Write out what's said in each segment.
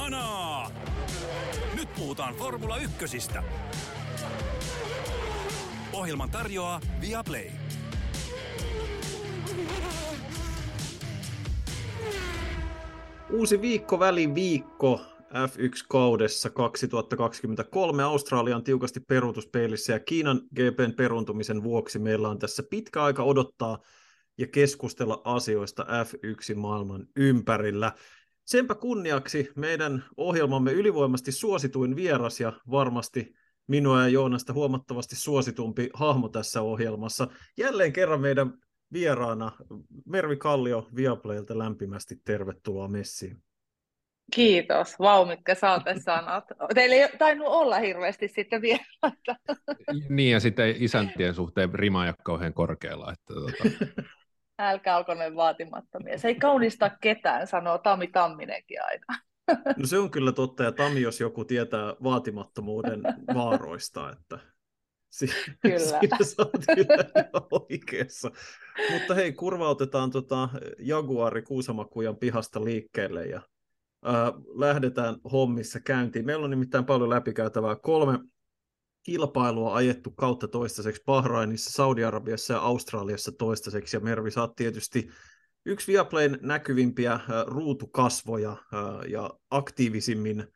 Kanaa! Nyt puhutaan Formula Ykkösistä. Ohjelman tarjoaa Viaplay. Uusi viikko viikko F1-kaudessa 2023. Australia on tiukasti peruutuspeilissä ja Kiinan GPn peruntumisen vuoksi meillä on tässä pitkä aika odottaa ja keskustella asioista F1-maailman ympärillä. Senpä kunniaksi meidän ohjelmamme ylivoimasti suosituin vieras ja varmasti minua ja Joonasta huomattavasti suositumpi hahmo tässä ohjelmassa. Jälleen kerran meidän vieraana Mervi Kallio Viaplaylta lämpimästi tervetuloa messiin. Kiitos. Vau, mitkä sanat. Teillä ei tainnut olla hirveästi sitten vielä. niin, ja sitten isäntien suhteen rima ei ole kauhean korkealla. Että, tuota... Älkää olko noin vaatimattomia. Se ei kaunista ketään, sanoo Tami Tamminenkin aina. No se on kyllä totta, ja Tami, jos joku tietää vaatimattomuuden vaaroista, että kyllä. siinä sä oot kyllä oikeassa. Mutta hei, kurvautetaan tota Jaguari Kuusamakujan pihasta liikkeelle ja ää, lähdetään hommissa käyntiin. Meillä on nimittäin paljon läpikäytävää. Kolme kilpailua ajettu kautta toistaiseksi Bahrainissa, Saudi-Arabiassa ja Australiassa toistaiseksi, ja Mervi, sä tietysti yksi Viaplayn näkyvimpiä ruutukasvoja ja aktiivisimmin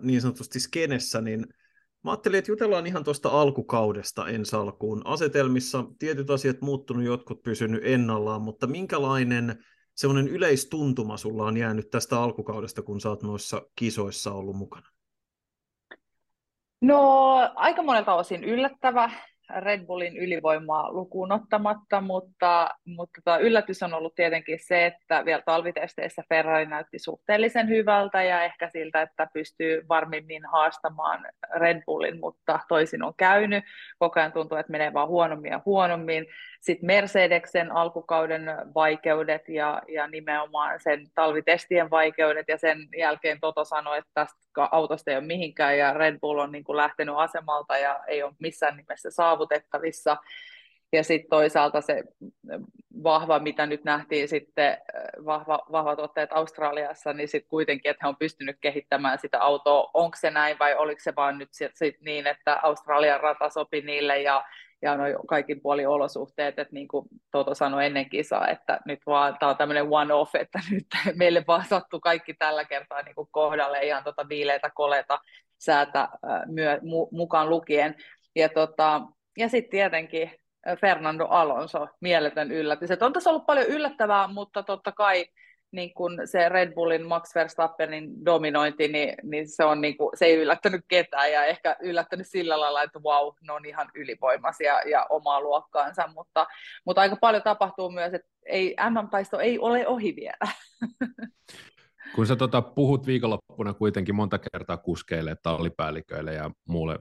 niin sanotusti skenessä, niin mä ajattelin, että jutellaan ihan tuosta alkukaudesta ensi alkuun. Asetelmissa tietyt asiat muuttunut, jotkut pysynyt ennallaan, mutta minkälainen semmoinen yleistuntuma sulla on jäänyt tästä alkukaudesta, kun sä oot noissa kisoissa ollut mukana? No aika monelta osin yllättävä. Red Bullin ylivoimaa lukuun ottamatta, mutta, mutta tota, yllätys on ollut tietenkin se, että vielä talvitesteissä Ferrari näytti suhteellisen hyvältä ja ehkä siltä, että pystyy varmimmin haastamaan Red Bullin, mutta toisin on käynyt. Koko ajan tuntuu, että menee vaan huonommin ja huonommin. Sitten Mercedeksen alkukauden vaikeudet ja, ja nimenomaan sen talvitestien vaikeudet ja sen jälkeen Toto sanoi, että tästä autosta ei ole mihinkään ja Red Bull on niin kuin lähtenyt asemalta ja ei ole missään nimessä saavutettavissa. Ja sitten toisaalta se vahva, mitä nyt nähtiin sitten, vahva, vahvat otteet Australiassa, niin sitten kuitenkin, että he on pystynyt kehittämään sitä autoa. Onko se näin vai oliko se vaan nyt sit, sit niin, että Australian rata sopi niille ja ja noin kaikin puoli olosuhteet, että niin kuin Toto sanoi ennen kisaa, että nyt vaan tämä on tämmöinen one-off, että nyt meille vaan sattuu kaikki tällä kertaa niin kuin kohdalle ihan tota viileitä koleta säätä myö, mu, mukaan lukien. Ja, tota, ja sitten tietenkin Fernando Alonso, mieletön yllätys. Et on tässä ollut paljon yllättävää, mutta totta kai niin kun se Red Bullin Max Verstappenin dominointi, niin, niin se, on niin kuin, se ei yllättänyt ketään ja ehkä yllättänyt sillä lailla, että wow, ne on ihan ylivoimaisia ja omaa luokkaansa, mutta, mutta aika paljon tapahtuu myös, että ei, MM-taisto ei ole ohi vielä. Kun sä tota, puhut viikonloppuna kuitenkin monta kertaa kuskeille, tallipäälliköille ja muulle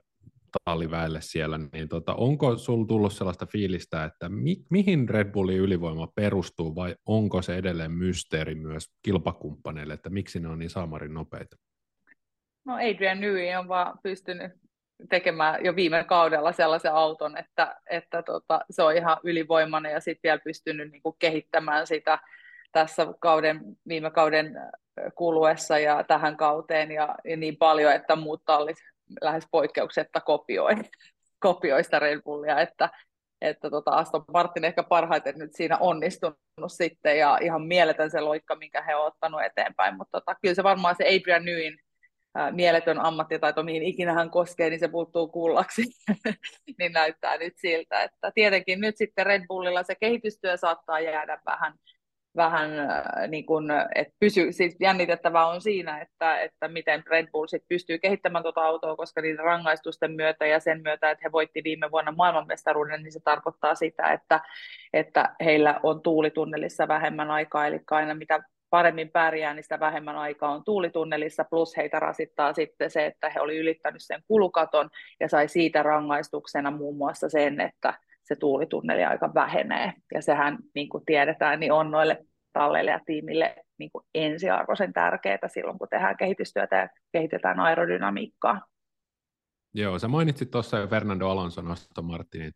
talliväelle siellä, niin tota, onko sinulla tullut sellaista fiilistä, että mi- mihin Red Bullin ylivoima perustuu vai onko se edelleen mysteeri myös kilpakumppaneille, että miksi ne on niin saamarin nopeita? No Adrian Newey on vaan pystynyt tekemään jo viime kaudella sellaisen auton, että, että tota, se on ihan ylivoimainen ja sitten vielä pystynyt niin kuin kehittämään sitä tässä kauden, viime kauden kuluessa ja tähän kauteen ja, ja niin paljon, että muut tallit lähes poikkeuksetta kopioi, kopioi sitä Red Bullia, että, että tota Aston Martin ehkä parhaiten nyt siinä onnistunut sitten ja ihan mieletön se loikka, minkä he ovat ottanut eteenpäin, mutta tota, kyllä se varmaan se Adrian Newin mieletön ammattitaito, mihin ikinä hän koskee, niin se puuttuu kuullaksi, niin näyttää nyt siltä, että tietenkin nyt sitten Red Bullilla se kehitystyö saattaa jäädä vähän vähän äh, niin kuin, että pysy, siis jännitettävää on siinä, että, että miten Red Bull sit pystyy kehittämään tuota autoa, koska niiden rangaistusten myötä ja sen myötä, että he voitti viime vuonna maailmanmestaruuden, niin se tarkoittaa sitä, että, että heillä on tuulitunnelissa vähemmän aikaa, eli aina mitä paremmin pärjää, niin sitä vähemmän aikaa on tuulitunnelissa, plus heitä rasittaa sitten se, että he oli ylittänyt sen kulukaton ja sai siitä rangaistuksena muun muassa sen, että se tuulitunneli aika vähenee. Ja sehän, niin kuin tiedetään, niin on noille talleille ja tiimille niin kuin ensiarvoisen tärkeää silloin, kun tehdään kehitystyötä ja kehitetään aerodynamiikkaa. Joo, sä mainitsit tuossa Fernando Alonso Aston Martinin,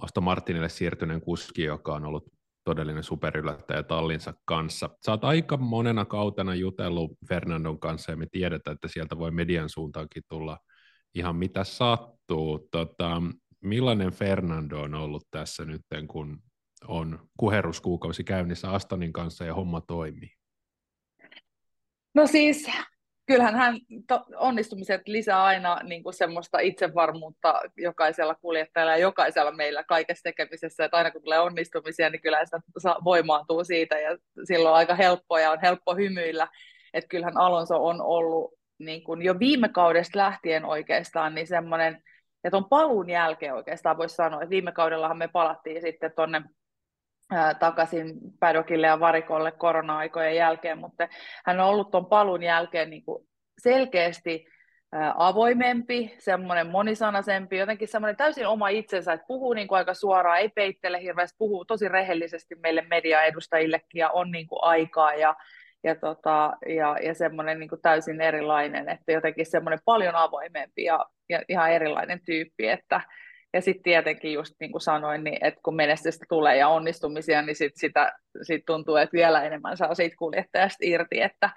Aston Martinille siirtyneen kuski, joka on ollut todellinen superyllättäjä tallinsa kanssa. Sä oot aika monena kautena jutellut Fernandon kanssa ja me tiedetään, että sieltä voi median suuntaankin tulla ihan mitä sattuu. Tota, millainen Fernando on ollut tässä nyt, kun on kuheruskuukausi käynnissä Astonin kanssa ja homma toimii? No siis kyllähän hän to, onnistumiset lisää aina niin kuin semmoista itsevarmuutta jokaisella kuljettajalla ja jokaisella meillä kaikessa tekemisessä, että aina kun tulee onnistumisia, niin kyllä sitä voimaantuu siitä ja silloin on aika helppoa ja on helppo hymyillä, että kyllähän Alonso on ollut niin kuin jo viime kaudesta lähtien oikeastaan niin semmoinen, että on paluun jälkeen oikeastaan voisi sanoa, että viime kaudellahan me palattiin sitten tuonne takaisin Pädokille ja Varikolle korona-aikojen jälkeen, mutta hän on ollut tuon palun jälkeen niin kuin selkeästi avoimempi, semmoinen monisanaisempi, jotenkin semmoinen täysin oma itsensä, että puhuu niin kuin aika suoraan, ei peittele hirveästi, puhuu tosi rehellisesti meille mediaedustajillekin ja on niin kuin aikaa ja, ja, tota, ja, ja semmoinen niin kuin täysin erilainen, että jotenkin semmoinen paljon avoimempi ja, ja ihan erilainen tyyppi, että, ja sitten tietenkin just niin kuin sanoin, niin että kun menestystä tulee ja onnistumisia, niin sit sitä sit tuntuu, että vielä enemmän saa siitä kuljettajasta irti, että,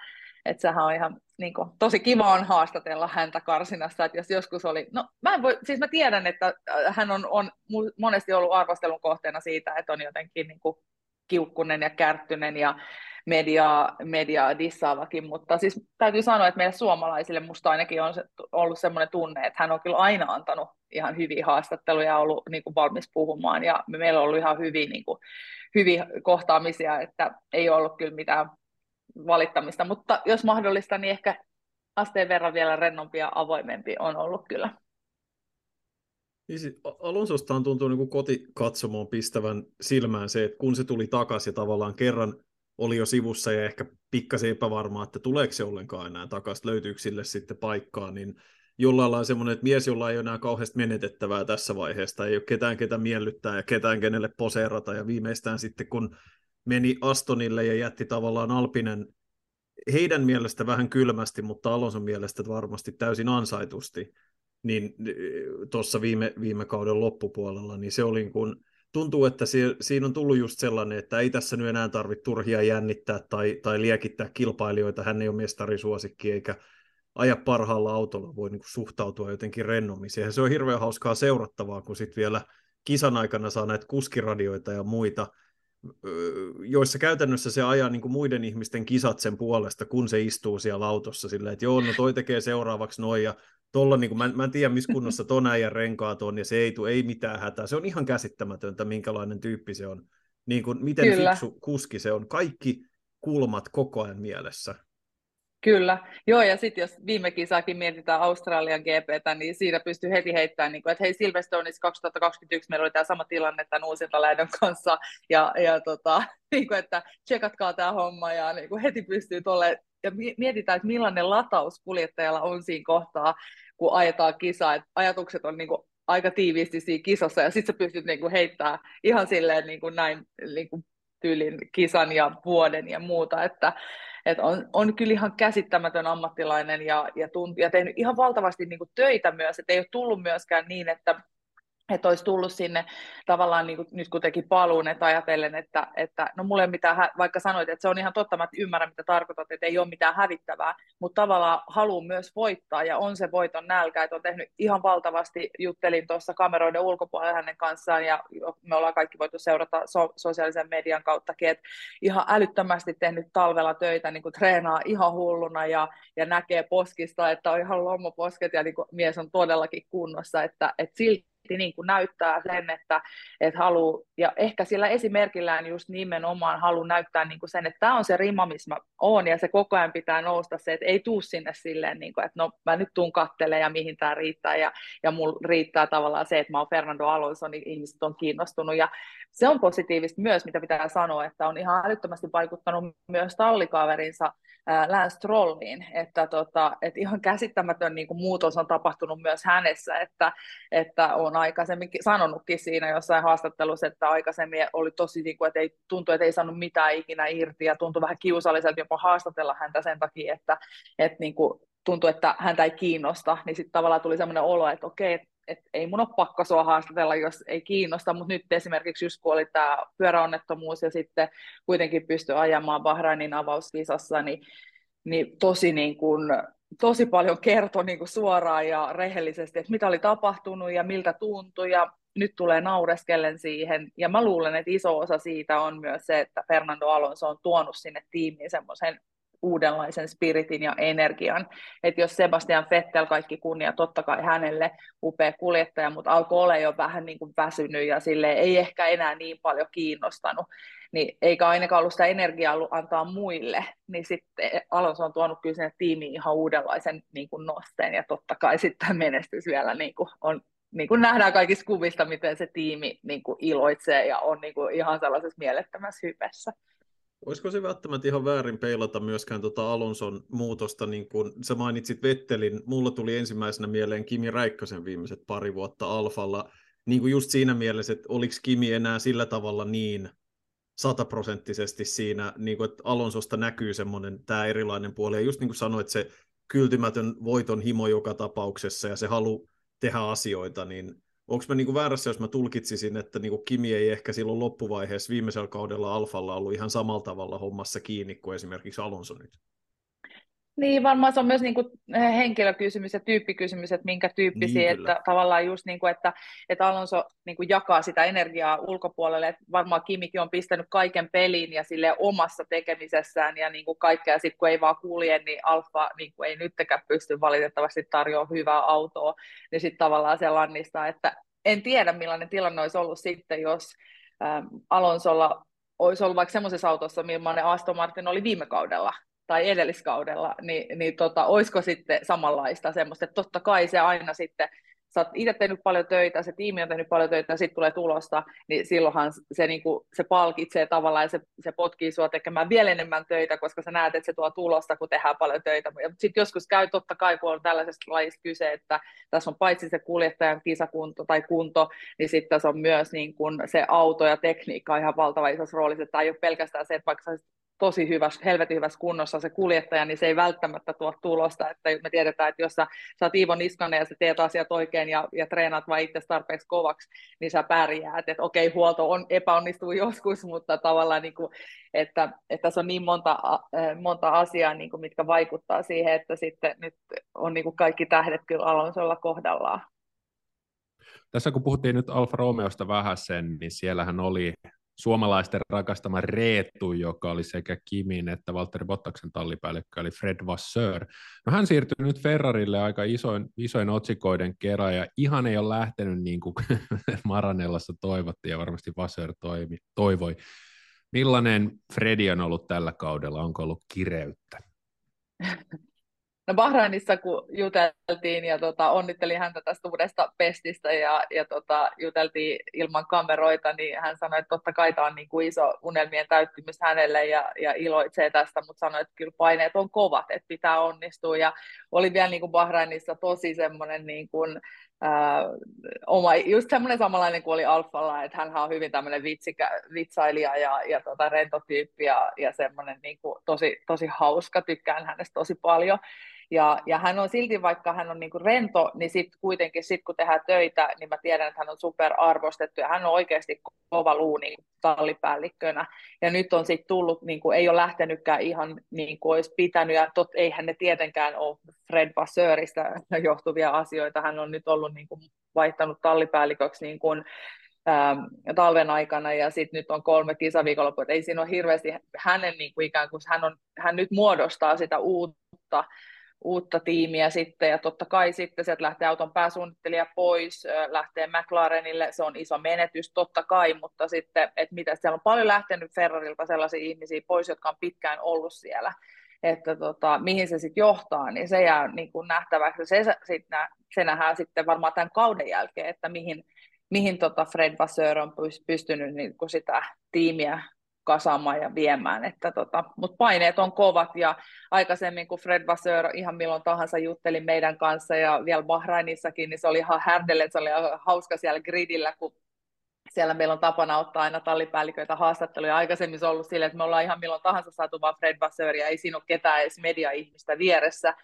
että sehän on ihan niin kuin, tosi kiva on haastatella häntä karsinassa, että jos joskus oli, no mä en voi, siis mä tiedän, että äh, hän on, on monesti ollut arvostelun kohteena siitä, että on jotenkin niin kuin kiukkunen ja kärttynen ja mediaa, mediaa dissaavakin, mutta siis täytyy sanoa, että meille suomalaisille musta ainakin on ollut semmoinen tunne, että hän on kyllä aina antanut ihan hyviä haastatteluja ja ollut niin kuin valmis puhumaan ja meillä on ollut ihan hyviä, niin kuin, hyviä kohtaamisia, että ei ollut kyllä mitään valittamista, mutta jos mahdollista, niin ehkä asteen verran vielä rennompi ja avoimempi on ollut kyllä. Niin siis Alonsosta on tuntunut niin kotikatsomoon pistävän silmään se, että kun se tuli takaisin ja tavallaan kerran oli jo sivussa ja ehkä pikkasen epävarmaa, että tuleeko se ollenkaan enää takaisin, löytyykö sille sitten paikkaa, niin jollain lailla semmoinen, että mies, jolla ei ole enää kauheasti menetettävää tässä vaiheessa, ei ole ketään, ketä miellyttää ja ketään, kenelle poseerata, ja viimeistään sitten kun meni Astonille ja jätti tavallaan Alpinen heidän mielestä vähän kylmästi, mutta Alonson mielestä varmasti täysin ansaitusti, niin tuossa viime, viime kauden loppupuolella, niin se oli niin tuntuu, että siinä on tullut just sellainen, että ei tässä nyt enää tarvitse turhia jännittää tai, tai liekittää kilpailijoita, hän ei ole mestarisuosikki eikä aja parhaalla autolla, voi niin suhtautua jotenkin rennommin. Siihen se on hirveän hauskaa seurattavaa, kun sitten vielä kisan aikana saa näitä kuskiradioita ja muita, joissa käytännössä se ajaa niin kuin muiden ihmisten kisat sen puolesta, kun se istuu siellä autossa silleen, että joo, no toi tekee seuraavaksi noin, ja tolla, niin kuin, mä, mä en tiedä, missä kunnossa ton äijän renkaat on, ja se ei tule, ei mitään hätää. Se on ihan käsittämätöntä, minkälainen tyyppi se on. Niin kuin, miten Kyllä. fiksu kuski se on. Kaikki kulmat koko ajan mielessä. Kyllä, joo ja sitten jos viime kisaakin mietitään Australian GPtä, niin siinä pystyy heti heittämään, niin kuin, että hei Silverstoneissa 2021 meillä oli tämä sama tilanne tämän uusintalähdön kanssa, ja, ja tota, niin kuin, että tsekatkaa tämä homma, ja niin kuin heti pystyy tuolle, ja mietitään, että millainen lataus kuljettajalla on siinä kohtaa, kun ajetaan kisaa, että ajatukset on niin kuin aika tiiviisti siinä kisassa, ja sitten sä pystyt niin kuin heittämään ihan silleen niin kuin näin niin kuin tyylin kisan ja vuoden ja muuta, että et on, on kyllä ihan käsittämätön ammattilainen ja, ja, tunt, ja tehnyt ihan valtavasti niin kuin töitä myös, että ei ole tullut myöskään niin, että että olisi tullut sinne tavallaan niin kuin, nyt kun teki paluun, että ajatellen, että, että no mulle ei mitään, vaikka sanoit, että se on ihan totta, mä ymmärrän mitä tarkoitat, että ei ole mitään hävittävää, mutta tavallaan haluan myös voittaa ja on se voiton nälkä, että on tehnyt ihan valtavasti, juttelin tuossa kameroiden ulkopuolella hänen kanssaan ja me ollaan kaikki voitu seurata so- sosiaalisen median kauttakin, että ihan älyttömästi tehnyt talvella töitä, niin kuin treenaa ihan hulluna ja, ja näkee poskista, että on ihan lommoposket ja niin kuin mies on todellakin kunnossa, että, että silti niin kuin näyttää sen, että, että haluaa, ja ehkä sillä esimerkillään just nimenomaan haluaa näyttää niin kuin sen, että tämä on se rima, missä mä oon, ja se koko ajan pitää nousta se, että ei tuu sinne silleen, niin kuin, että no mä nyt tuun kattelemaan ja mihin tämä riittää, ja, ja mulla riittää tavallaan se, että mä oon Fernando Alonso, niin ihmiset on kiinnostunut, ja se on positiivista myös, mitä pitää sanoa, että on ihan älyttömästi vaikuttanut myös tallikaverinsa Lance Trolliin, että, tota, että ihan käsittämätön niin kuin muutos on tapahtunut myös hänessä, että, että on aikaisemmin sanonutkin siinä jossain haastattelussa, että aikaisemmin oli tosi, niin kuin, että ei, tuntui, että ei saanut mitään ikinä irti ja tuntui vähän kiusalliselta jopa haastatella häntä sen takia, että, että niin kuin, tuntui, että häntä ei kiinnosta, niin sitten tavallaan tuli sellainen olo, että okei, et ei mun ole pakko sua haastatella, jos ei kiinnosta, mutta nyt esimerkiksi just kun oli tämä pyöräonnettomuus ja sitten kuitenkin pystyi ajamaan Bahrainin avauskisassa, niin, niin tosi niin kuin, tosi paljon kertoi niin kuin suoraan ja rehellisesti, että mitä oli tapahtunut ja miltä tuntui ja nyt tulee naureskellen siihen. Ja mä luulen, että iso osa siitä on myös se, että Fernando Alonso on tuonut sinne tiimiin semmoisen uudenlaisen spiritin ja energian. Että jos Sebastian Vettel, kaikki kunnia, totta kai hänelle upea kuljettaja, mutta alkoi olla jo vähän niin kuin väsynyt ja sille ei ehkä enää niin paljon kiinnostanut, niin eikä ainakaan ollut sitä energiaa ollut antaa muille, niin sitten Alonso on tuonut kyllä sinne tiimiin ihan uudenlaisen niin kuin nosteen. Ja totta kai sitten menestys vielä niin kuin on niin kuin nähdään kaikissa kuvista, miten se tiimi niin kuin iloitsee ja on niin kuin ihan sellaisessa mielettömässä hypessä. Olisiko se välttämättä ihan väärin peilata myöskään tuota Alonson muutosta, niin kuin sä mainitsit Vettelin, mulla tuli ensimmäisenä mieleen Kimi Räikkösen viimeiset pari vuotta Alfalla, niin kuin just siinä mielessä, että oliko Kimi enää sillä tavalla niin sataprosenttisesti siinä, niin kuin, että Alonsosta näkyy semmoinen tämä erilainen puoli, ja just niin kuin sanoit, se kyltymätön voiton himo joka tapauksessa, ja se halu tehdä asioita, niin onko mä niinku väärässä, jos mä tulkitsisin, että niinku Kimi ei ehkä silloin loppuvaiheessa viimeisellä kaudella Alfalla ollut ihan samalla tavalla hommassa kiinni kuin esimerkiksi Alonso nyt? Niin, varmaan se on myös niin kuin henkilökysymys ja tyyppikysymys, että minkä tyyppisiä, niin, että tavallaan just niin kuin, että, että Alonso niin kuin jakaa sitä energiaa ulkopuolelle, että varmaan Kimikin on pistänyt kaiken peliin ja sille omassa tekemisessään ja niin kuin kaikkea, sitten kun ei vaan kulje, niin Alfa niin kuin ei nyttekään pysty valitettavasti tarjoamaan hyvää autoa, niin sitten tavallaan se lannistaa, että en tiedä millainen tilanne olisi ollut sitten, jos ähm, Alonsolla olisi ollut vaikka semmoisessa autossa, millainen Aston Martin oli viime kaudella, tai edelliskaudella, niin, niin tota, olisiko sitten samanlaista semmoista, että totta kai se aina sitten, sä oot itse tehnyt paljon töitä, se tiimi on tehnyt paljon töitä ja sitten tulee tulosta, niin silloinhan se, niin kuin, se palkitsee tavallaan ja se, se potkii sua tekemään vielä enemmän töitä, koska sä näet, että se tuo tulosta, kun tehdään paljon töitä. Mutta sitten joskus käy totta kai, kun on tällaisesta lajista kyse, että tässä on paitsi se kuljettajan kisakunto tai kunto, niin sitten tässä on myös niin kuin se auto ja tekniikka ihan valtava isossa roolissa. Tämä ei ole pelkästään se, että vaikka sä tosi hyvässä, helvetin hyvässä kunnossa se kuljettaja, niin se ei välttämättä tuo tulosta. Että me tiedetään, että jos sä, sä oot Iivo Niskanen ja sä teet asiat oikein ja, ja treenaat vain itse tarpeeksi kovaksi, niin sä pärjäät. Että okei, huolto on, epäonnistuu joskus, mutta tavallaan, niin kuin, että, että tässä on niin monta, monta asiaa, niin kuin, mitkä vaikuttaa siihen, että sitten nyt on niin kuin kaikki tähdet kyllä Alonsolla kohdallaan. Tässä kun puhuttiin nyt Alfa Romeosta vähän sen, niin siellähän oli suomalaisten rakastama Reetu, joka oli sekä Kimin että Valtteri Bottaksen tallipäällikkö, eli Fred Vasseur. No hän siirtyi nyt Ferrarille aika isoin, isoin otsikoiden kerran, ja ihan ei ole lähtenyt niin kuin Maranellassa toivottiin, ja varmasti Vasseur toivoi. Millainen Fredi on ollut tällä kaudella? Onko ollut kireyttä? No Bahrainissa kun juteltiin ja tota, onnittelin häntä tästä uudesta pestistä ja, ja tota, juteltiin ilman kameroita, niin hän sanoi, että totta kai tämä on niin kuin iso unelmien täyttymys hänelle ja, ja iloitsee tästä, mutta sanoi, että kyllä paineet on kovat, että pitää onnistua ja oli vielä niin kuin Bahrainissa tosi semmoinen niin kuin, Uh, oma, just semmoinen samanlainen kuin oli Alfalla, että hän on hyvin tämmöinen vitsikä, vitsailija ja, ja tota, rentotyyppi ja, ja semmoinen niin kuin, tosi, tosi hauska, tykkään hänestä tosi paljon. Ja, ja hän on silti, vaikka hän on niin kuin rento, niin sitten kuitenkin sit kun tehdään töitä, niin mä tiedän, että hän on superarvostettu ja hän on oikeasti kova luu niin tallipäällikkönä. Ja nyt on sitten tullut, niin kuin, ei ole lähtenytkään ihan niin kuin olisi pitänyt, ja tot, eihän ne tietenkään ole Fred Vasseurista johtuvia asioita. Hän on nyt ollut niin kuin, vaihtanut tallipäälliköksi niin kuin, ähm, talven aikana ja sitten nyt on kolme kisaviikonloppua, ei siinä ole hirveästi hänen niin kuin ikään kuin hän, on, hän nyt muodostaa sitä uutta uutta tiimiä sitten, ja totta kai sitten sieltä lähtee auton pääsuunnittelija pois, lähtee McLarenille, se on iso menetys totta kai, mutta sitten, että mitä siellä on paljon lähtenyt Ferrarilta sellaisia ihmisiä pois, jotka on pitkään ollut siellä, että tota, mihin se sitten johtaa, niin se jää niin kuin nähtäväksi, se, sit nä, se nähdään sitten varmaan tämän kauden jälkeen, että mihin, mihin tota Fred Vasseur on pystynyt niin kuin sitä tiimiä kasaamaan ja viemään. Että tota, Mutta paineet on kovat ja aikaisemmin kun Fred Vasseur ihan milloin tahansa jutteli meidän kanssa ja vielä Bahrainissakin, niin se oli ihan härdelle, se oli hauska siellä gridillä, kun siellä meillä on tapana ottaa aina tallipäälliköitä haastatteluja. Aikaisemmin se on ollut silleen, että me ollaan ihan milloin tahansa saatu vaan Fred Vasseuria, ei siinä ole ketään edes media-ihmistä vieressä.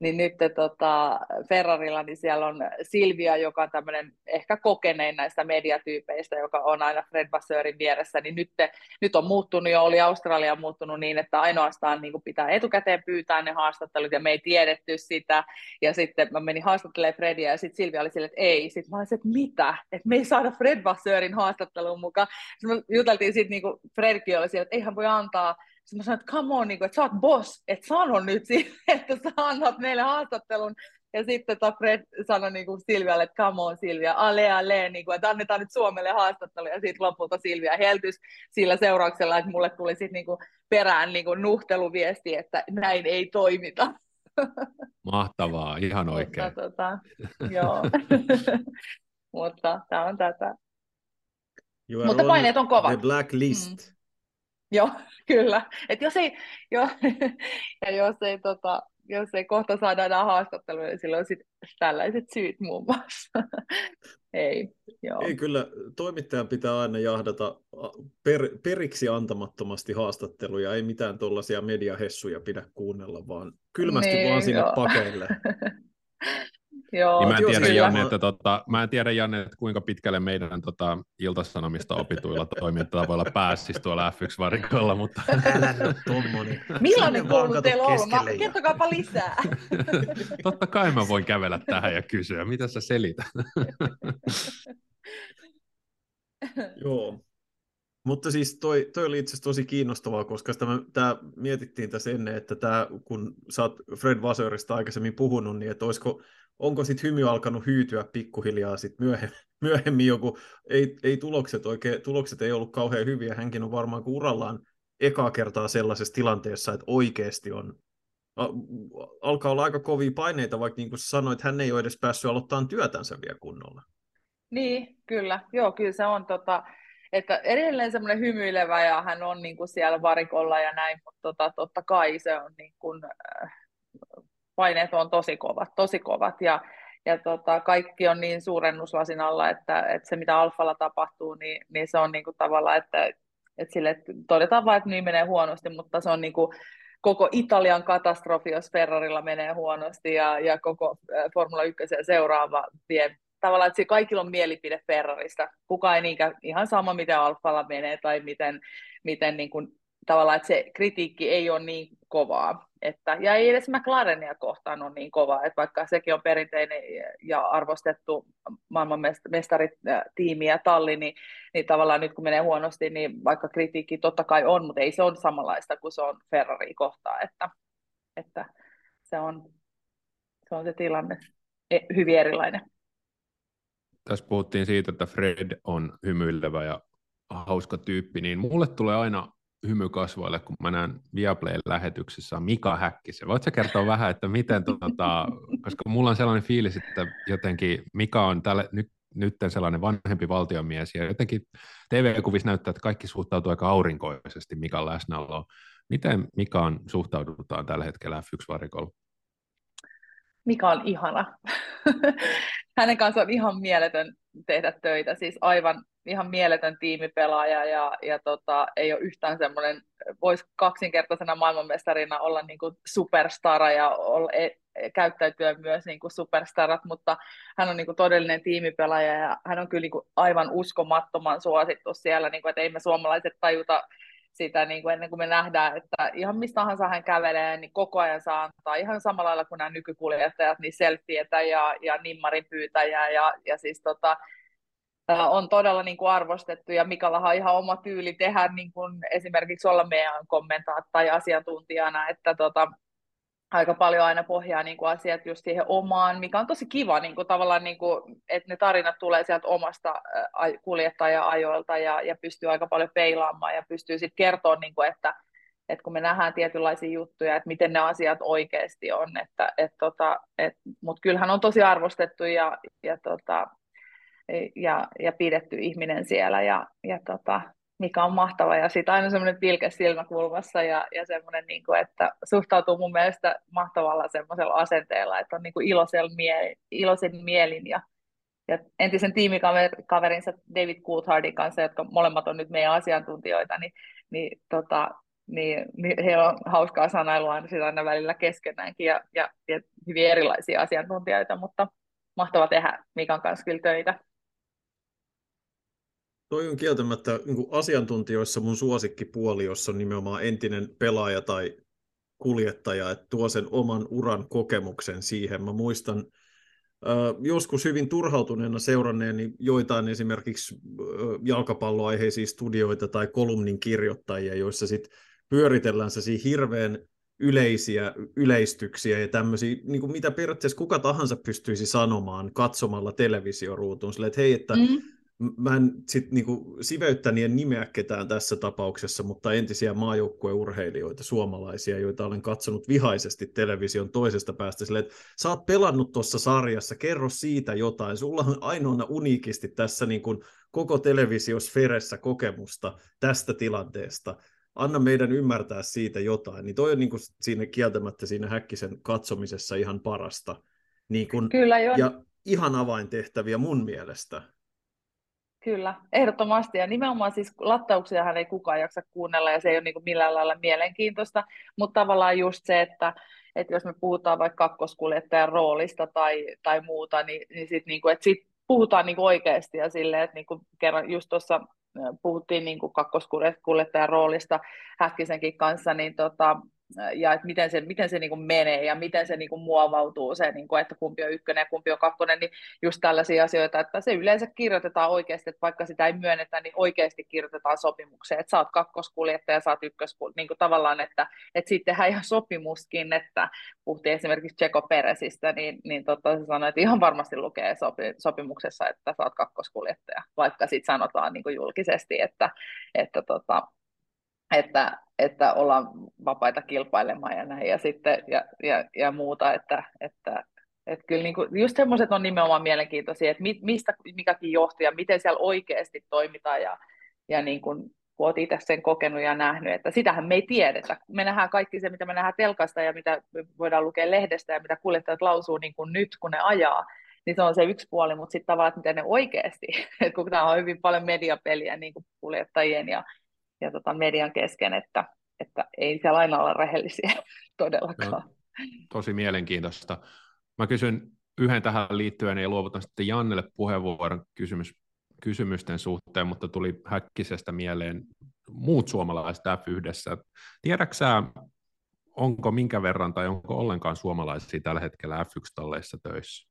Niin nyt tota, Ferrarilla niin siellä on Silvia, joka on tämmöinen ehkä kokenein näistä mediatyypeistä, joka on aina Fred Vasseurin vieressä, niin nyt, nyt on muuttunut jo, oli Australia muuttunut niin, että ainoastaan niin kuin pitää etukäteen pyytää ne haastattelut, ja me ei tiedetty sitä, ja sitten mä menin haastattelemaan Fredia, ja sitten Silvia oli silleen, että ei, sitten mä olisin, että mitä, että me ei saada Fred Vasseurin haastatteluun mukaan, sitten me juteltiin sitten, niin kuin Fredkin oli siellä, että eihän voi antaa sitten mä sanoin, että come on, niin kuin, että sä oot boss, että sano nyt siihen, että sä annat meille haastattelun. Ja sitten tota Fred sanoi niin kuin Silvialle, että come on Silvia, ale ale, niin kuin, että annetaan nyt Suomelle haastattelu. Ja sitten lopulta Silvia heltys sillä seurauksella, että mulle tuli sitten niin kuin perään niin kuin nuhteluviesti, että näin ei toimita. Mahtavaa, ihan oikein. Mutta, tota, joo. Mutta tämä on tätä. Mutta paineet on kovat. The blacklist. Mm. Joo, kyllä. Et jos ei, jo, ja jos ei, tota, jos ei kohta saada enää haastatteluja, niin silloin sit tällaiset syyt muun muassa. ei, joo. ei, kyllä toimittajan pitää aina jahdata per, periksi antamattomasti haastatteluja, ei mitään tuollaisia mediahessuja pidä kuunnella, vaan kylmästi niin, vaan sinne joo. pakeille. Joo, niin mä, en tiedä, Janne, että, tota, mä en tiedä, Janne, että kuinka pitkälle meidän tota, iltasanomista opituilla toimintatavoilla pääsisi tuolla F1-varikolla, mutta... Älä nyt tommonen. Millainen koulu teillä on ollut? Kertokaapa lisää. Totta kai mä voin kävellä tähän ja kysyä, mitä sä selität? Joo, mutta siis toi, toi oli itse tosi kiinnostavaa, koska tämä, tämä mietittiin tässä ennen, että tämä, kun sä oot Fred Vaseurista aikaisemmin puhunut, niin että olisiko onko sitten hymy alkanut hyytyä pikkuhiljaa sit myöhemmin, myöhemmin joku, ei, ei tulokset oikein, tulokset ei ollut kauhean hyviä, hänkin on varmaan kuin urallaan ekaa kertaa sellaisessa tilanteessa, että oikeasti on, alkaa olla aika kovia paineita, vaikka niin kuin sanoit, hän ei ole edes päässyt aloittamaan työtänsä vielä kunnolla. Niin, kyllä. Joo, kyllä se on tota, että edelleen semmoinen hymyilevä ja hän on niin kuin siellä varikolla ja näin, mutta tota, totta kai se on niin kuin, äh, paineet on tosi kovat, tosi kovat. Ja, ja tota, kaikki on niin suurennuslasin alla, että, että se mitä alfalla tapahtuu, niin, niin se on niin kuin tavallaan, että, että sille todetaan vain, että niin menee huonosti, mutta se on niin kuin koko Italian katastrofi, jos Ferrarilla menee huonosti ja, ja koko Formula 1 seuraava vie tavallaan, että kaikilla on mielipide Ferrarista. Kuka ei niinkään ihan sama, miten Alfalla menee tai miten, miten niin kuin, tavallaan, että se kritiikki ei ole niin kovaa. Että, ja ei edes McLarenia kohtaan ole niin kova, että vaikka sekin on perinteinen ja arvostettu maailmanmestaritiimi ja talli, niin, niin tavallaan nyt kun menee huonosti, niin vaikka kritiikki totta kai on, mutta ei se ole samanlaista kuin se on Ferrari kohtaa, että, että se, on, se on se tilanne e, hyvin erilainen. Tässä puhuttiin siitä, että Fred on hymyilevä ja hauska tyyppi, niin mulle tulee aina hymy kasvoille, kun mä näen Viaplayn lähetyksessä Mika Häkkisen. Voitko kertoa vähän, että miten, tuota, koska mulla on sellainen fiilis, että jotenkin Mika on tälle, nyt, nyt sellainen vanhempi valtiomies, ja jotenkin TV-kuvissa näyttää, että kaikki suhtautuu aika aurinkoisesti Mikan läsnäoloon. Miten Mikaan suhtaudutaan tällä hetkellä F1-varikolla? Mika on ihana. Hänen kanssaan on ihan mieletön tehdä töitä, siis aivan ihan mieletön tiimipelaaja ja, ja tota, ei ole yhtään semmoinen, voisi kaksinkertaisena maailmanmestarina olla niin kuin superstara ja olla, e, käyttäytyä myös niin kuin superstarat, mutta hän on niin kuin todellinen tiimipelaaja ja hän on kyllä niin kuin aivan uskomattoman suosittu siellä, niin kuin, että ei me suomalaiset tajuta sitä niin kuin ennen kuin me nähdään, että ihan mistä tahansa hän kävelee, niin koko ajan saa antaa. Ihan samalla lailla kuin nämä nykykuljettajat, niin selfietä ja, ja nimmarin pyytäjää ja, ja siis tota, on todella niin kuin arvostettu ja Mikalla on ihan oma tyyli tehdä niin kuin esimerkiksi olla meidän kommentaattai asiantuntijana, että tota, aika paljon aina pohjaa niin kuin asiat just siihen omaan, mikä on tosi kiva niin kuin tavallaan, niin kuin, että ne tarinat tulee sieltä omasta kuljettaja-ajoilta ja, ja pystyy aika paljon peilaamaan ja pystyy sitten kertoa, niin kuin, että, että kun me nähdään tietynlaisia juttuja, että miten ne asiat oikeasti on, että, et, tota, et, mutta kyllähän on tosi arvostettu ja, ja tota, ja, ja pidetty ihminen siellä ja, ja tota, mikä on mahtava ja sitten aina semmoinen pilke silmäkulmassa ja, ja semmoinen, niin kuin, että suhtautuu mun mielestä mahtavalla semmoisella asenteella, että on niin kuin mieli, iloisen mielin ja, ja entisen tiimikaverinsa David Coulthardin kanssa, jotka molemmat on nyt meidän asiantuntijoita, niin, niin tota, niin, niin heillä on hauskaa sanailua aina, sitä aina välillä keskenäänkin ja, ja, ja hyvin erilaisia asiantuntijoita, mutta mahtava tehdä Mikan kanssa kyllä töitä. Toi on kieltämättä niin asiantuntijoissa mun suosikkipuoli, jossa on nimenomaan entinen pelaaja tai kuljettaja, että tuo sen oman uran kokemuksen siihen. Mä muistan äh, joskus hyvin turhautuneena seuranneeni joitain esimerkiksi äh, jalkapalloaiheisia studioita tai kolumnin kirjoittajia, joissa sitten pyöritellään se hirveän yleisiä yleistyksiä ja tämmöisiä, niin kuin mitä periaatteessa kuka tahansa pystyisi sanomaan katsomalla televisioruutuun, silleen, että hei, että mm mä en sit niinku siveyttänien nimeä ketään tässä tapauksessa, mutta entisiä maajoukkueurheilijoita, suomalaisia, joita olen katsonut vihaisesti television toisesta päästä silleen, että sä oot pelannut tuossa sarjassa, kerro siitä jotain, sulla on ainoana uniikisti tässä niinku koko televisiosferessä kokemusta tästä tilanteesta, anna meidän ymmärtää siitä jotain, niin toi on niinku siinä kieltämättä siinä Häkkisen katsomisessa ihan parasta. Niin kun, Kyllä, jo. Ja ihan avaintehtäviä mun mielestä. Kyllä, ehdottomasti. Ja nimenomaan siis lattauksiahan ei kukaan jaksa kuunnella ja se ei ole niin kuin millään lailla mielenkiintoista, mutta tavallaan just se, että, että jos me puhutaan vaikka kakkoskuljettajan roolista tai, tai muuta, niin, niin sitten niin kuin, että sit puhutaan niin kuin oikeasti ja silleen, että niin kuin kerran just tuossa puhuttiin niin kuin kakkoskuljettajan roolista Häkkisenkin kanssa, niin tota, ja että miten se, miten se niin kuin menee ja miten se niin kuin muovautuu se, niin kuin, että kumpi on ykkönen ja kumpi on kakkonen, niin just tällaisia asioita, että se yleensä kirjoitetaan oikeasti, että vaikka sitä ei myönnetä, niin oikeasti kirjoitetaan sopimukseen, että sä oot kakkoskuljettaja, sä oot ykköskuljettaja, niin kuin tavallaan, että, että sitten tehdään ihan sopimuskin, että puhuttiin esimerkiksi Tseko Peresistä, niin, niin totta se sanoi, että ihan varmasti lukee sopi, sopimuksessa, että sä oot kakkoskuljettaja, vaikka sitten sanotaan niin kuin julkisesti, että, että tota, että, että ollaan vapaita kilpailemaan ja näin ja, sitten, ja, ja, ja muuta, että, että, että kyllä niin kuin, just semmoiset on nimenomaan mielenkiintoisia, että mistä mikäkin johtuu ja miten siellä oikeasti toimitaan ja, ja niin kuin, kun olet itse sen kokenut ja nähnyt, että sitähän me ei tiedetä. Me nähdään kaikki se, mitä me nähdään telkasta ja mitä voidaan lukea lehdestä ja mitä kuljettajat lausuu niin kuin nyt, kun ne ajaa, niin se on se yksi puoli, mutta sitten tavallaan, että miten ne oikeasti, että kun tämä on hyvin paljon mediapeliä niin kuin kuljettajien ja ja tota median kesken, että, että ei siellä aina olla rehellisiä todellakaan. No, tosi mielenkiintoista. Mä kysyn yhden tähän liittyen ja luovutan sitten Jannelle puheenvuoron kysymys, kysymysten suhteen, mutta tuli häkkisestä mieleen muut suomalaiset F1. Tiedätkö onko minkä verran tai onko ollenkaan suomalaisia tällä hetkellä F1-talleissa töissä?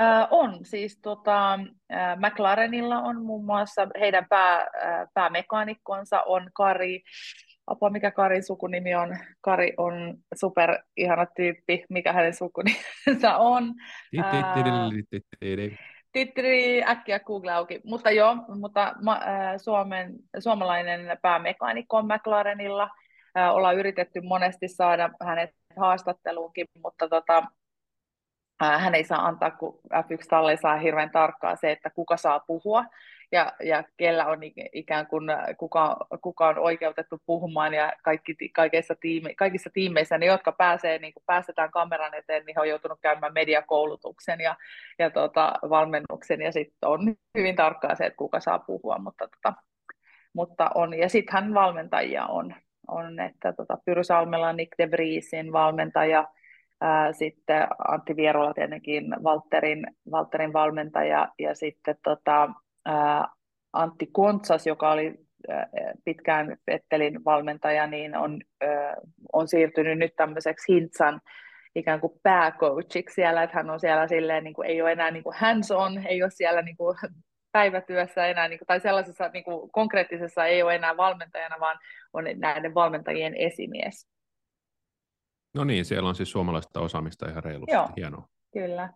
Äh, on, siis tota, äh, McLarenilla on muun muassa heidän pää, äh, päämekaanikkonsa on Kari, apua mikä Karin sukunimi on, Kari on super ihana tyyppi, mikä hänen sukunimensä on. Tittiri, äkkiä Google auki. Mutta joo, mutta ma, Suomen, suomalainen päämekaanikko on McLarenilla. Ollaan yritetty monesti saada hänet haastatteluunkin, mutta tota, hän ei saa antaa, kun F1-talli saa hirveän tarkkaa se, että kuka saa puhua ja, ja kellä on ikään kuin, kuka, kuka on oikeutettu puhumaan ja kaikki, kaikissa, tiime, kaikissa tiimeissä, ne jotka pääsee, niin päästetään kameran eteen, niin he on joutunut käymään mediakoulutuksen ja, ja tota, valmennuksen. Ja sitten on hyvin tarkkaa se, että kuka saa puhua, mutta, tota, mutta on, ja sittenhän valmentajia on, on että tota, Pyry Salmela, Nick de Vriesin valmentaja, sitten Antti Vierola tietenkin Valterin, Valterin valmentaja ja sitten tota, Antti Kontsas, joka oli ää, pitkään Vettelin valmentaja, niin on, on siirtynyt nyt tämmöiseksi Hintsan ikään kuin pääcoachiksi siellä, että hän on siellä silleen, niin kuin, ei ole enää niin kuin hands on, ei ole siellä niin kuin päivätyössä enää, niin kuin, tai sellaisessa niin kuin konkreettisessa ei ole enää valmentajana, vaan on näiden valmentajien esimies. No niin, siellä on siis suomalaista osaamista ihan reilusti. Joo, Hienoa. kyllä.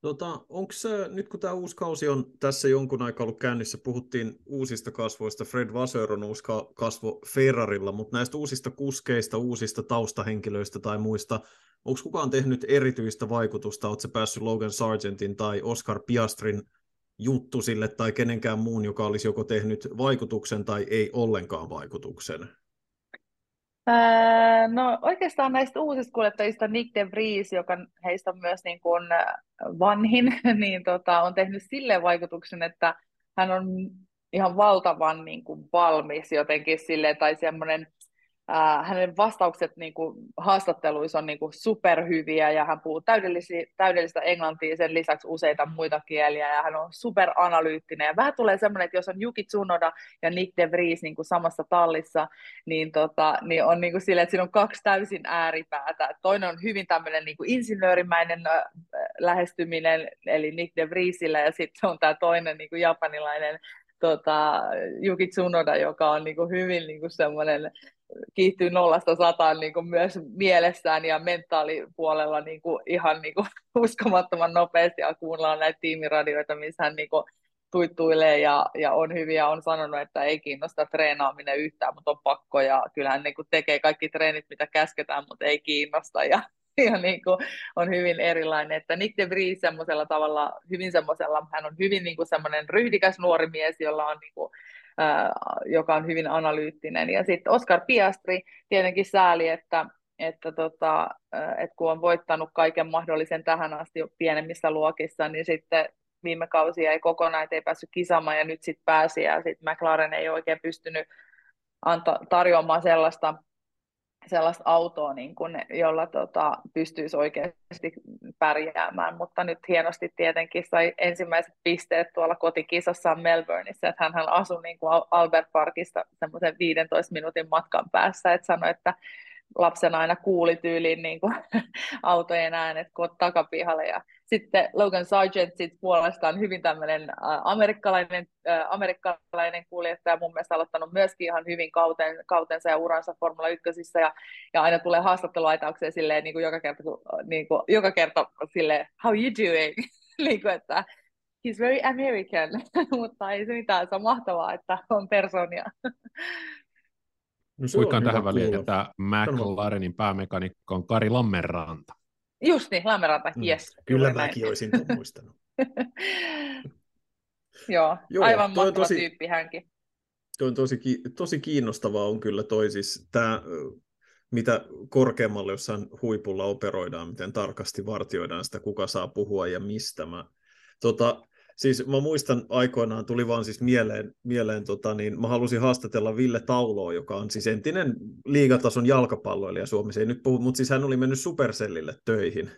Tota, onko nyt kun tämä uusi kausi on tässä jonkun aikaa ollut käynnissä, puhuttiin uusista kasvoista, Fred Vasseur on uusi kasvo Ferrarilla, mutta näistä uusista kuskeista, uusista taustahenkilöistä tai muista, onko kukaan tehnyt erityistä vaikutusta, oletko päässyt Logan Sargentin tai Oscar Piastrin juttu sille tai kenenkään muun, joka olisi joko tehnyt vaikutuksen tai ei ollenkaan vaikutuksen? No oikeastaan näistä uusista kuljettajista Nick de Vries, joka heistä on myös niin kuin vanhin, niin tota, on tehnyt sille vaikutuksen, että hän on ihan valtavan niin kuin valmis jotenkin sille tai semmoinen äh, hänen vastaukset niin kuin, haastatteluissa on niin kuin, superhyviä ja hän puhuu täydellistä englantia sen lisäksi useita muita kieliä ja hän on superanalyyttinen ja vähän tulee semmoinen, että jos on Yuki Tsunoda ja Nick De Vries niin kuin samassa tallissa, niin, tota, niin on niin kuin sille, että siinä on kaksi täysin ääripäätä. Toinen on hyvin tämmöinen niin kuin insinöörimäinen äh, lähestyminen, eli Nick De Vriesillä ja sitten on tämä toinen niin kuin japanilainen tota, Yuki Tsunoda, joka on niin kuin hyvin niin kuin semmoinen kiihtyy nollasta sataan niin kuin myös mielessään ja mentaalipuolella niin kuin ihan niin kuin uskomattoman nopeasti ja kuunnellaan näitä tiimiradioita, missä hän niin kuin tuittuilee ja, ja on hyviä, on sanonut, että ei kiinnosta treenaaminen yhtään, mutta on pakko ja kyllähän niin kuin tekee kaikki treenit, mitä käsketään, mutta ei kiinnosta. Ja, ja niin kuin on hyvin erilainen, että Nick de Vries semmoisella tavalla, hyvin semmoisella, hän on hyvin niin kuin semmoinen ryhdikäs nuori mies, jolla on niin kuin joka on hyvin analyyttinen. Ja sitten Oscar Piastri, tietenkin sääli, että, että, tota, että kun on voittanut kaiken mahdollisen tähän asti pienemmissä luokissa, niin sitten viime kausia ei kokonaan, ei päässyt kisaamaan ja nyt sitten pääsi ja sitten McLaren ei oikein pystynyt anta, tarjoamaan sellaista sellaista autoa, niin kun, jolla tota, pystyisi oikeasti pärjäämään, mutta nyt hienosti tietenkin sai ensimmäiset pisteet tuolla kotikisassaan Melbourneissa, että hän asui niin kuin Albert Parkista semmoisen 15 minuutin matkan päässä, että sanoi, että lapsena aina kuuli tyyliin niin kuin, autojen äänet takapihalle ja sitten Logan Sargent sit puolestaan hyvin tämmöinen amerikkalainen, äh, amerikkalainen kuljettaja, mun mielestä aloittanut myöskin ihan hyvin kauten, kautensa ja uransa Formula 1 ja, ja aina tulee haastatteluaitaukseen silleen niin kuin joka kerta, niin kuin, joka kerta silleen, how you doing? niin kuin, että he's very American, mutta ei se mitään, se on mahtavaa, että on persoonia. No Kuikkaan tähän väliin, että McLarenin päämekanikko on Kari Lammenranta. Just niin, Lammeranta, mm. yes. Kyllä mäkin olisin muistanut. Joo, Joo, aivan mahtava tosi, tyyppi hänkin. Toi on tosi, tosi kiinnostavaa on kyllä toi siis tämä, mitä korkeammalle jossain huipulla operoidaan, miten tarkasti vartioidaan sitä, kuka saa puhua ja mistä. Mä, tota, Siis mä muistan aikoinaan, tuli vaan siis mieleen, mieleen tota, niin mä halusin haastatella Ville Tauloa, joka on siis entinen liigatason jalkapalloilija Suomessa, ei nyt puhu, mutta siis hän oli mennyt Supercellille töihin.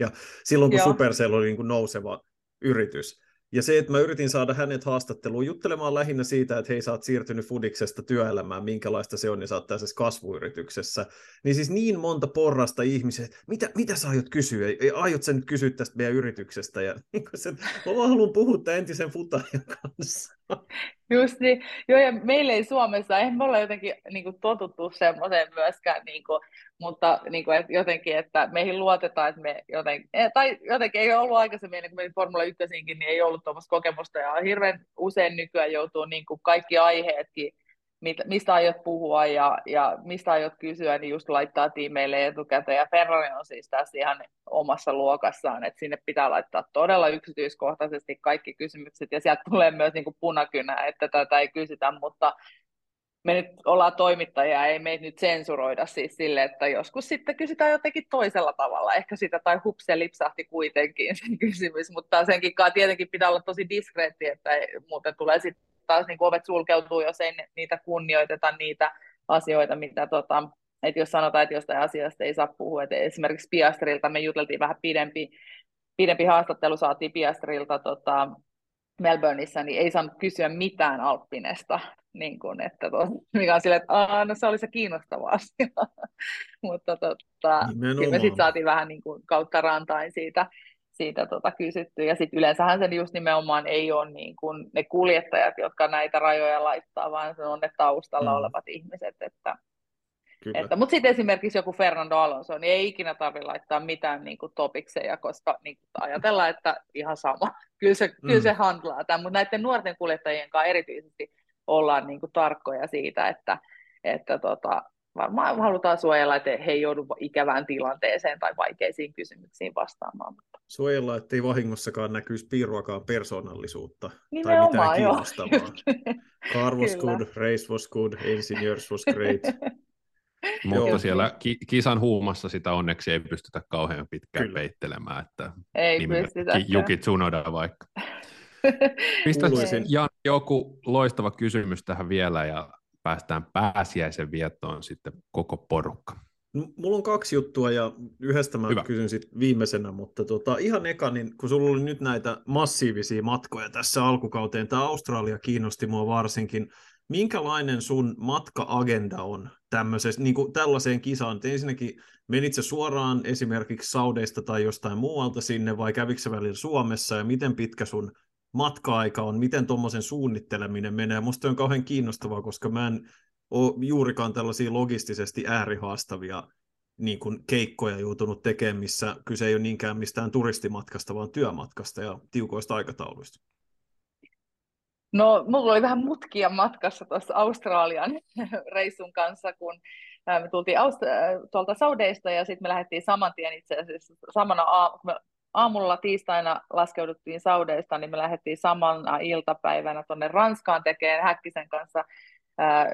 Ja silloin kun Joo. Supercell oli niin kuin nouseva yritys, ja se, että mä yritin saada hänet haastatteluun juttelemaan lähinnä siitä, että hei, sä oot siirtynyt Fudiksesta työelämään, minkälaista se on, ja sä oot tässä kasvuyrityksessä. Niin siis niin monta porrasta ihmisiä, että mitä, mitä sä aiot kysyä? Aiot sä nyt kysyä tästä meidän yrityksestä? Ja niin se, mä vaan haluan puhua entisen futajan kanssa. Just niin. Joo, ja meillä ei Suomessa, eihän me olla jotenkin niin kuin, totuttu semmoiseen myöskään, niin kuin, mutta niin kuin, että jotenkin, että meihin luotetaan, että me jotenkin, eh, tai jotenkin ei ollut aikaisemmin, niin kun menin Formula 1 niin ei ollut tuommoista kokemusta, ja hirveän usein nykyään joutuu niin kuin kaikki aiheetkin mistä aiot puhua ja, ja mistä aiot kysyä, niin just laittaa tiimeille etukäteen. Ja Ferrari on siis tässä ihan omassa luokassaan, että sinne pitää laittaa todella yksityiskohtaisesti kaikki kysymykset, ja sieltä tulee myös niin kuin punakynä, että tätä ei kysytä, mutta me nyt ollaan toimittajia, ei meitä nyt sensuroida siis sille, että joskus sitten kysytään jotenkin toisella tavalla, ehkä sitä tai hupse lipsahti kuitenkin sen kysymys, mutta senkin tietenkin pitää olla tosi diskreetti, että muuten tulee sitten taas niin ovet sulkeutuu, jos ei niitä kunnioiteta niitä asioita, mitä tota, että jos sanotaan, että jostain asiasta ei saa puhua, että esimerkiksi Piastrilta me juteltiin vähän pidempi, pidempi haastattelu saatiin Piastrilta tota, Melbourneissa, niin ei saanut kysyä mitään Alppinesta, niin kuin, että to, mikä on silleen, että no se oli se kiinnostava asia, mutta tota, kyllä me sitten saatiin vähän niin kuin kautta rantain siitä, siitä tota kysytty. Ja sitten yleensähän se just nimenomaan ei ole niin kuin ne kuljettajat, jotka näitä rajoja laittaa, vaan se on ne taustalla mm. olevat ihmiset. Että, että, mutta sitten esimerkiksi joku Fernando Alonso, niin ei ikinä tarvitse laittaa mitään niin kuin topikseja, koska niin kuin ajatellaan, että ihan sama. Kyllä se, mm. kyllä se handlaa tämän, mutta näiden nuorten kuljettajien kanssa erityisesti ollaan niin kuin tarkkoja siitä, että, että tota, varmaan halutaan suojella, että he ei joudu ikävään tilanteeseen tai vaikeisiin kysymyksiin vastaamaan. Suojella, ettei vahingossakaan näkyisi piiruakaan persoonallisuutta Nimenomaan, tai mitään kiinnostavaa. Car was Kyllä. good, race was good, engineers was great. Mutta Joo. siellä ki- kisan huumassa sitä onneksi ei pystytä kauhean pitkään Kyllä. peittelemään, että ei pystytä. Juki Tsunoda vaikka. Pistä Jan joku loistava kysymys tähän vielä ja päästään pääsiäisen viettoon sitten koko porukka. Mulla on kaksi juttua ja yhdestä mä Hyvä. kysyn sitten viimeisenä, mutta tota, ihan eka, niin kun sulla oli nyt näitä massiivisia matkoja tässä alkukauteen, tämä Australia kiinnosti mua varsinkin. Minkälainen sun matka-agenda on tämmöisessä, niin kuin tällaiseen kisaan? Ensinnäkin menit sä suoraan esimerkiksi Saudeista tai jostain muualta sinne vai kävikö välillä Suomessa ja miten pitkä sun matka-aika on, miten tuommoisen suunnitteleminen menee. Musta on kauhean kiinnostavaa, koska mä en ole juurikaan tällaisia logistisesti äärihaastavia niin kuin keikkoja joutunut tekemään, missä kyse ei ole niinkään mistään turistimatkasta, vaan työmatkasta ja tiukoista aikatauluista. No, mulla oli vähän mutkia matkassa tuossa Australian reissun kanssa, kun me tultiin Aust- tuolta Saudeista ja sitten me lähdettiin saman tien itse asiassa samana aamuna, aamulla tiistaina laskeuduttiin Saudeista, niin me lähdettiin samana iltapäivänä tuonne Ranskaan tekemään Häkkisen kanssa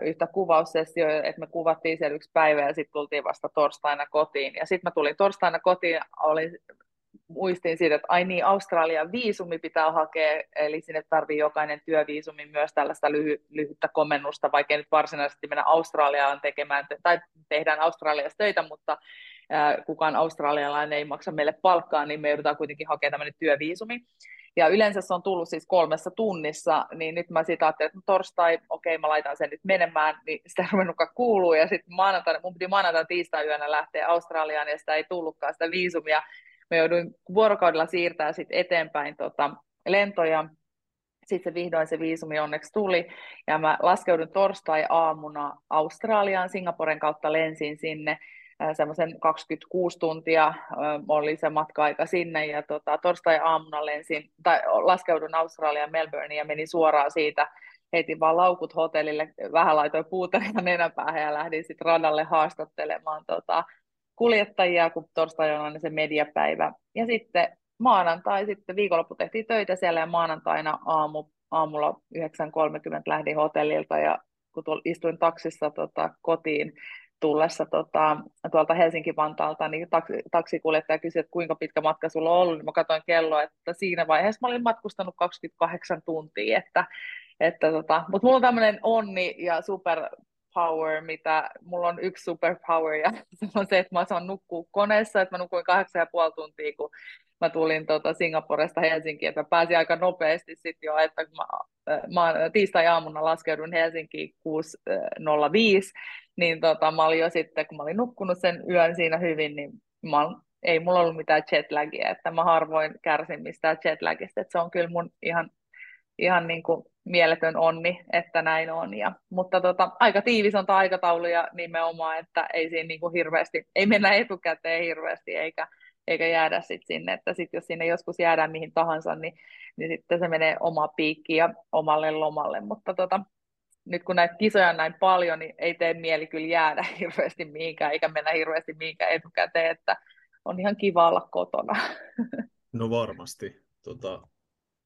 yhtä kuvaussessioa, että me kuvattiin siellä yksi päivä ja sitten tultiin vasta torstaina kotiin. Ja sitten mä tulin torstaina kotiin, olin, muistin siitä, että ai niin, Australian viisumi pitää hakea, eli sinne tarvii jokainen työviisumi myös tällaista lyhy- lyhyttä komennusta, vaikka nyt varsinaisesti mennä Australiaan tekemään, tai tehdään Australiassa töitä, mutta kukaan australialainen ei maksa meille palkkaa, niin me joudutaan kuitenkin hakemaan tämmöinen työviisumi. Ja yleensä se on tullut siis kolmessa tunnissa, niin nyt mä siitä ajattelin, että no torstai, okei, mä laitan sen nyt menemään, niin sitä ei ruvennutkaan kuuluu. Ja sitten maanantaina, mun piti maanantaina tiistai yönä lähteä Australiaan, ja sitä ei tullutkaan sitä viisumia. Mä jouduin vuorokaudella siirtää sitten eteenpäin tota, lentoja. Sitten se vihdoin se viisumi onneksi tuli, ja mä laskeudun torstai-aamuna Australiaan, Singaporen kautta lensin sinne, semmoisen 26 tuntia oli se matka-aika sinne ja tota, torstai-aamuna lensin, tai laskeudun Australian Melbourneen ja menin suoraan siitä, heitin vaan laukut hotellille, vähän laitoin puuteria nenäpäähän ja lähdin sitten radalle haastattelemaan tota, kuljettajia, kun torstai on se mediapäivä. Ja sitten maanantai, sitten viikonloppu tehtiin töitä siellä ja maanantaina aamu, aamulla 9.30 lähdin hotellilta ja kun tuol, istuin taksissa tota, kotiin, tullessa tota, tuolta Helsinki-Vantaalta, niin taksi, taksikuljettaja kysyi, että kuinka pitkä matka sulla on ollut, niin mä katsoin kelloa, että siinä vaiheessa mä olin matkustanut 28 tuntia, että, että tota, mutta mulla on tämmöinen onni ja super power, mitä mulla on yksi superpower ja se on se, että mä saan nukkua koneessa, että mä nukuin kahdeksan ja puoli tuntia, kun mä tulin tota Singaporesta Helsinkiin, että mä pääsin aika nopeasti sitten jo, että kun mä, mä tiistai-aamuna laskeudun Helsinkiin 6.05, niin tota, mä olin jo sitten, kun mä olin nukkunut sen yön siinä hyvin, niin mä, ei mulla ollut mitään jetlagia, että mä harvoin kärsin mistään jetlagista, että se on kyllä mun ihan, ihan niin kuin mieletön onni, että näin on. Ja, mutta tota, aika tiivis on tämä aikataulu ja nimenomaan, että ei siinä niin kuin hirveästi, ei mennä etukäteen hirveästi eikä, eikä jäädä sit sinne, että sit jos sinne joskus jäädään mihin tahansa, niin, niin sitten se menee oma piikki ja omalle lomalle, mutta tota, nyt kun näitä kisoja on näin paljon, niin ei tee mieli kyllä jäädä hirveästi mihinkään, eikä mennä hirveästi mihinkään etukäteen, että on ihan kiva olla kotona. No varmasti. Tota,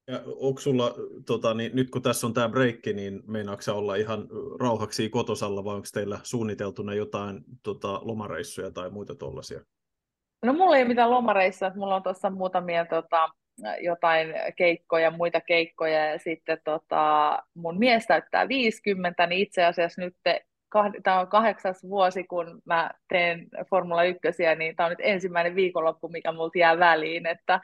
ja onko sulla, tota, niin nyt kun tässä on tämä breikki, niin meinaatko olla ihan rauhaksi kotosalla vai onko teillä suunniteltuna jotain tota, lomareissuja tai muita tuollaisia? No mulla ei ole mitään lomareissuja, mulla on tuossa muutamia tota, jotain keikkoja, muita keikkoja ja sitten tota, mun mies täyttää 50, niin itse asiassa nyt tämä on kahdeksas vuosi, kun mä teen Formula 1, niin tämä on nyt ensimmäinen viikonloppu, mikä multa jää väliin, että,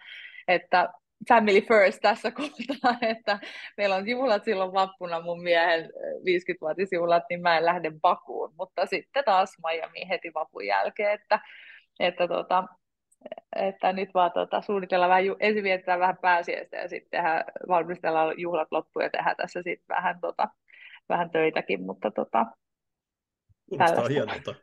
että family first tässä kohtaa, että meillä on juhlat silloin vappuna mun miehen 50-vuotisjuhlat, niin mä en lähde Bakuun, mutta sitten taas Miami heti vapun jälkeen, että, että tota, että nyt vaan tota, suunnitellaan vähän, ensin vietetään vähän pääsiäistä ja sitten tehdään, valmistellaan juhlat loppuun ja tehdään tässä sitten vähän, tota, vähän töitäkin, mutta tota, Kuulostaa hienolta.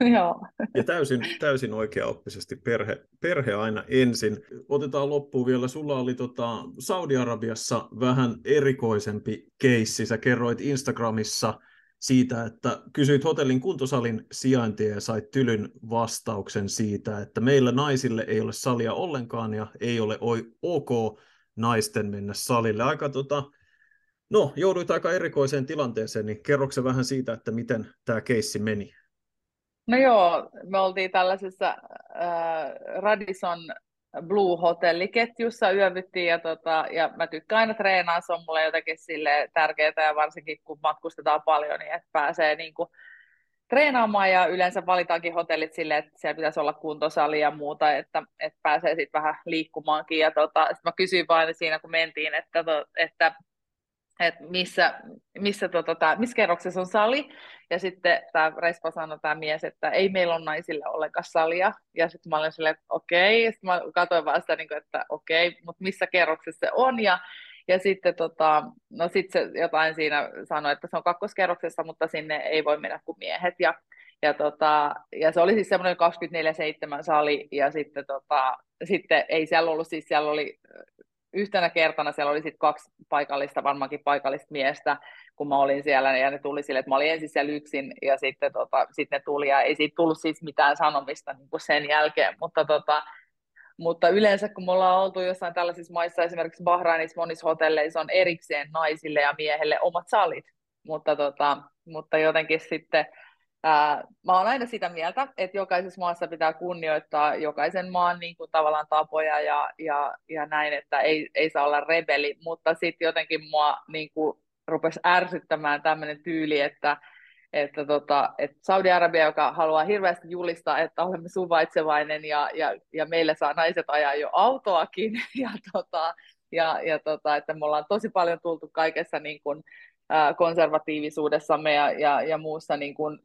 Joo. Ja täysin, täysin oikeaoppisesti perhe, perhe aina ensin. Otetaan loppuun vielä. Sulla oli tota Saudi-Arabiassa vähän erikoisempi keissi. Sä kerroit Instagramissa siitä, että kysyit hotellin kuntosalin sijaintia ja sait tylyn vastauksen siitä, että meillä naisille ei ole salia ollenkaan ja ei ole ok naisten mennä salille. Aika tota, no, jouduit aika erikoiseen tilanteeseen, niin kerroksä vähän siitä, että miten tämä keissi meni? No joo, me oltiin tällaisessa äh, Radisson Blue Hotelliketjussa yövyttiin ja, tota, ja mä tykkään aina treenaa, se on mulle jotenkin sille tärkeää ja varsinkin kun matkustetaan paljon, niin että pääsee niin kuin, treenaamaan ja yleensä valitaankin hotellit sille, että siellä pitäisi olla kuntosali ja muuta, että, että pääsee sitten vähän liikkumaankin. Ja tota, sitten mä kysyin vain siinä, kun mentiin, että, että että missä, missä, tota, tää, missä kerroksessa on sali. Ja sitten tämä Respa sanoi, tämä mies, että ei meillä ole naisille ollenkaan salia. Ja sitten mä olin silleen, että okei. Sitten mä katsoin vaan sitä, niin kuin, että okei, mutta missä kerroksessa se on. Ja, ja sitten tota, no sit se jotain siinä sanoi, että se on kakkoskerroksessa, mutta sinne ei voi mennä kuin miehet. Ja, ja, tota, ja se oli siis semmoinen 24-7 sali, ja sitten, tota, sitten ei siellä ollut, siis siellä oli yhtenä kertana siellä oli sitten kaksi paikallista, varmaankin paikallista miestä, kun mä olin siellä, ja ne tuli sille, että mä olin ensin siellä yksin, ja sitten tota, sit ne tuli, ja ei siitä tullut siis mitään sanomista niin kuin sen jälkeen, mutta, tota, mutta yleensä kun me ollaan oltu jossain tällaisissa maissa, esimerkiksi Bahrainissa monissa hotelleissa on erikseen naisille ja miehelle omat salit, mutta, tota, mutta jotenkin sitten Ää, mä oon aina sitä mieltä, että jokaisessa maassa pitää kunnioittaa jokaisen maan niin kuin, tavallaan tapoja ja, ja, ja näin, että ei, ei saa olla rebeli, mutta sitten jotenkin mua niin kuin, rupesi ärsyttämään tämmöinen tyyli, että, että, tota, että Saudi-Arabia, joka haluaa hirveästi julistaa, että olemme suvaitsevainen ja, ja, ja meille saa naiset ajaa jo autoakin. Ja, tota, ja, ja tota, että me ollaan tosi paljon tultu kaikessa niin kuin, konservatiivisuudessamme ja, ja, ja muussa niin kuin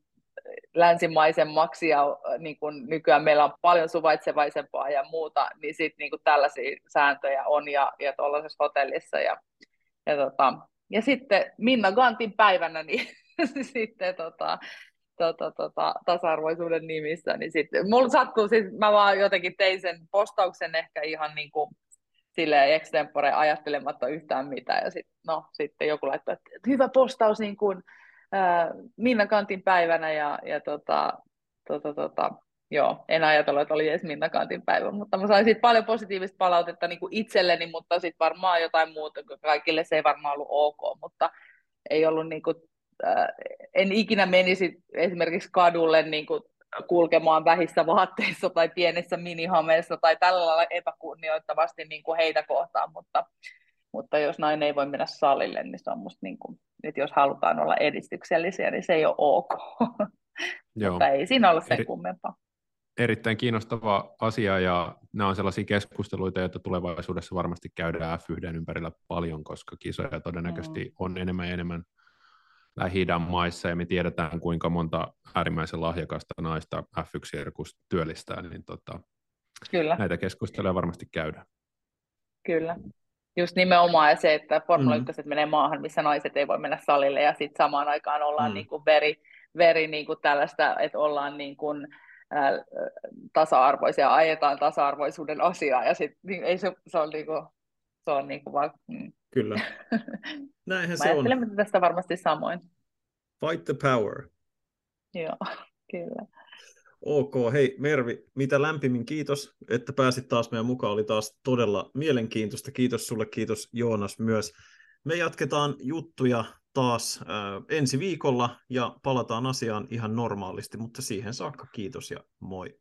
länsimaisemmaksi ja niin kun nykyään meillä on paljon suvaitsevaisempaa ja muuta, niin sitten niin tällaisia sääntöjä on ja, ja tuollaisessa hotellissa. Ja, ja, tota, ja sitten Minna Gantin päivänä, niin sitten tota, tota, tota, tasa-arvoisuuden nimissä, niin sitten mulla sattuu siis, mä vaan jotenkin tein sen postauksen ehkä ihan niin kuin sille extempore ajattelematta yhtään mitään, ja sit, no, sitten joku laittoi, että hyvä postaus niin kuin, Minna Kantin päivänä ja, ja tota, tota, tota, joo, en ajatellut, että oli edes Minna Kantin päivä, mutta mä sain siitä paljon positiivista palautetta niin kuin itselleni, mutta sitten varmaan jotain muuta, kaikille se ei varmaan ollut ok, mutta ei ollut niin kuin, äh, en ikinä menisi esimerkiksi kadulle niin kuin kulkemaan vähissä vaatteissa tai pienessä minihameessa tai tällä lailla epäkunnioittavasti niin kuin heitä kohtaan, mutta, mutta jos nainen ei voi mennä salille, niin se on musta niin kuin, että jos halutaan olla edistyksellisiä, niin se ei ole ok. Joo. Mutta ei siinä ollut sen Eri, kummempaa. Erittäin kiinnostava asia ja nämä on sellaisia keskusteluita, joita tulevaisuudessa varmasti käydään F1 ympärillä paljon, koska kisoja todennäköisesti mm. on enemmän ja enemmän lähi maissa ja me tiedetään kuinka monta äärimmäisen lahjakasta naista F1-sirkus työllistää, niin tota, Kyllä. näitä keskusteluja varmasti käydään. Kyllä just nimenomaan ja se, että Formula 1 mm. menee maahan, missä naiset ei voi mennä salille ja sitten samaan aikaan ollaan mm. niin kuin veri, veri niin kuin tällaista, että ollaan niin kuin, ää, tasa-arvoisia, ajetaan tasa-arvoisuuden asiaa ja sitten niin, ei se, se on niin kuin, se on niin kuin vaan... Mm. Kyllä. Näinhän se on. Mä tästä varmasti samoin. Fight the power. Joo, kyllä. Ok, hei Mervi, mitä lämpimin kiitos, että pääsit taas meidän mukaan. Oli taas todella mielenkiintoista. Kiitos sulle, kiitos Joonas myös. Me jatketaan juttuja taas äh, ensi viikolla ja palataan asiaan ihan normaalisti, mutta siihen saakka kiitos ja moi.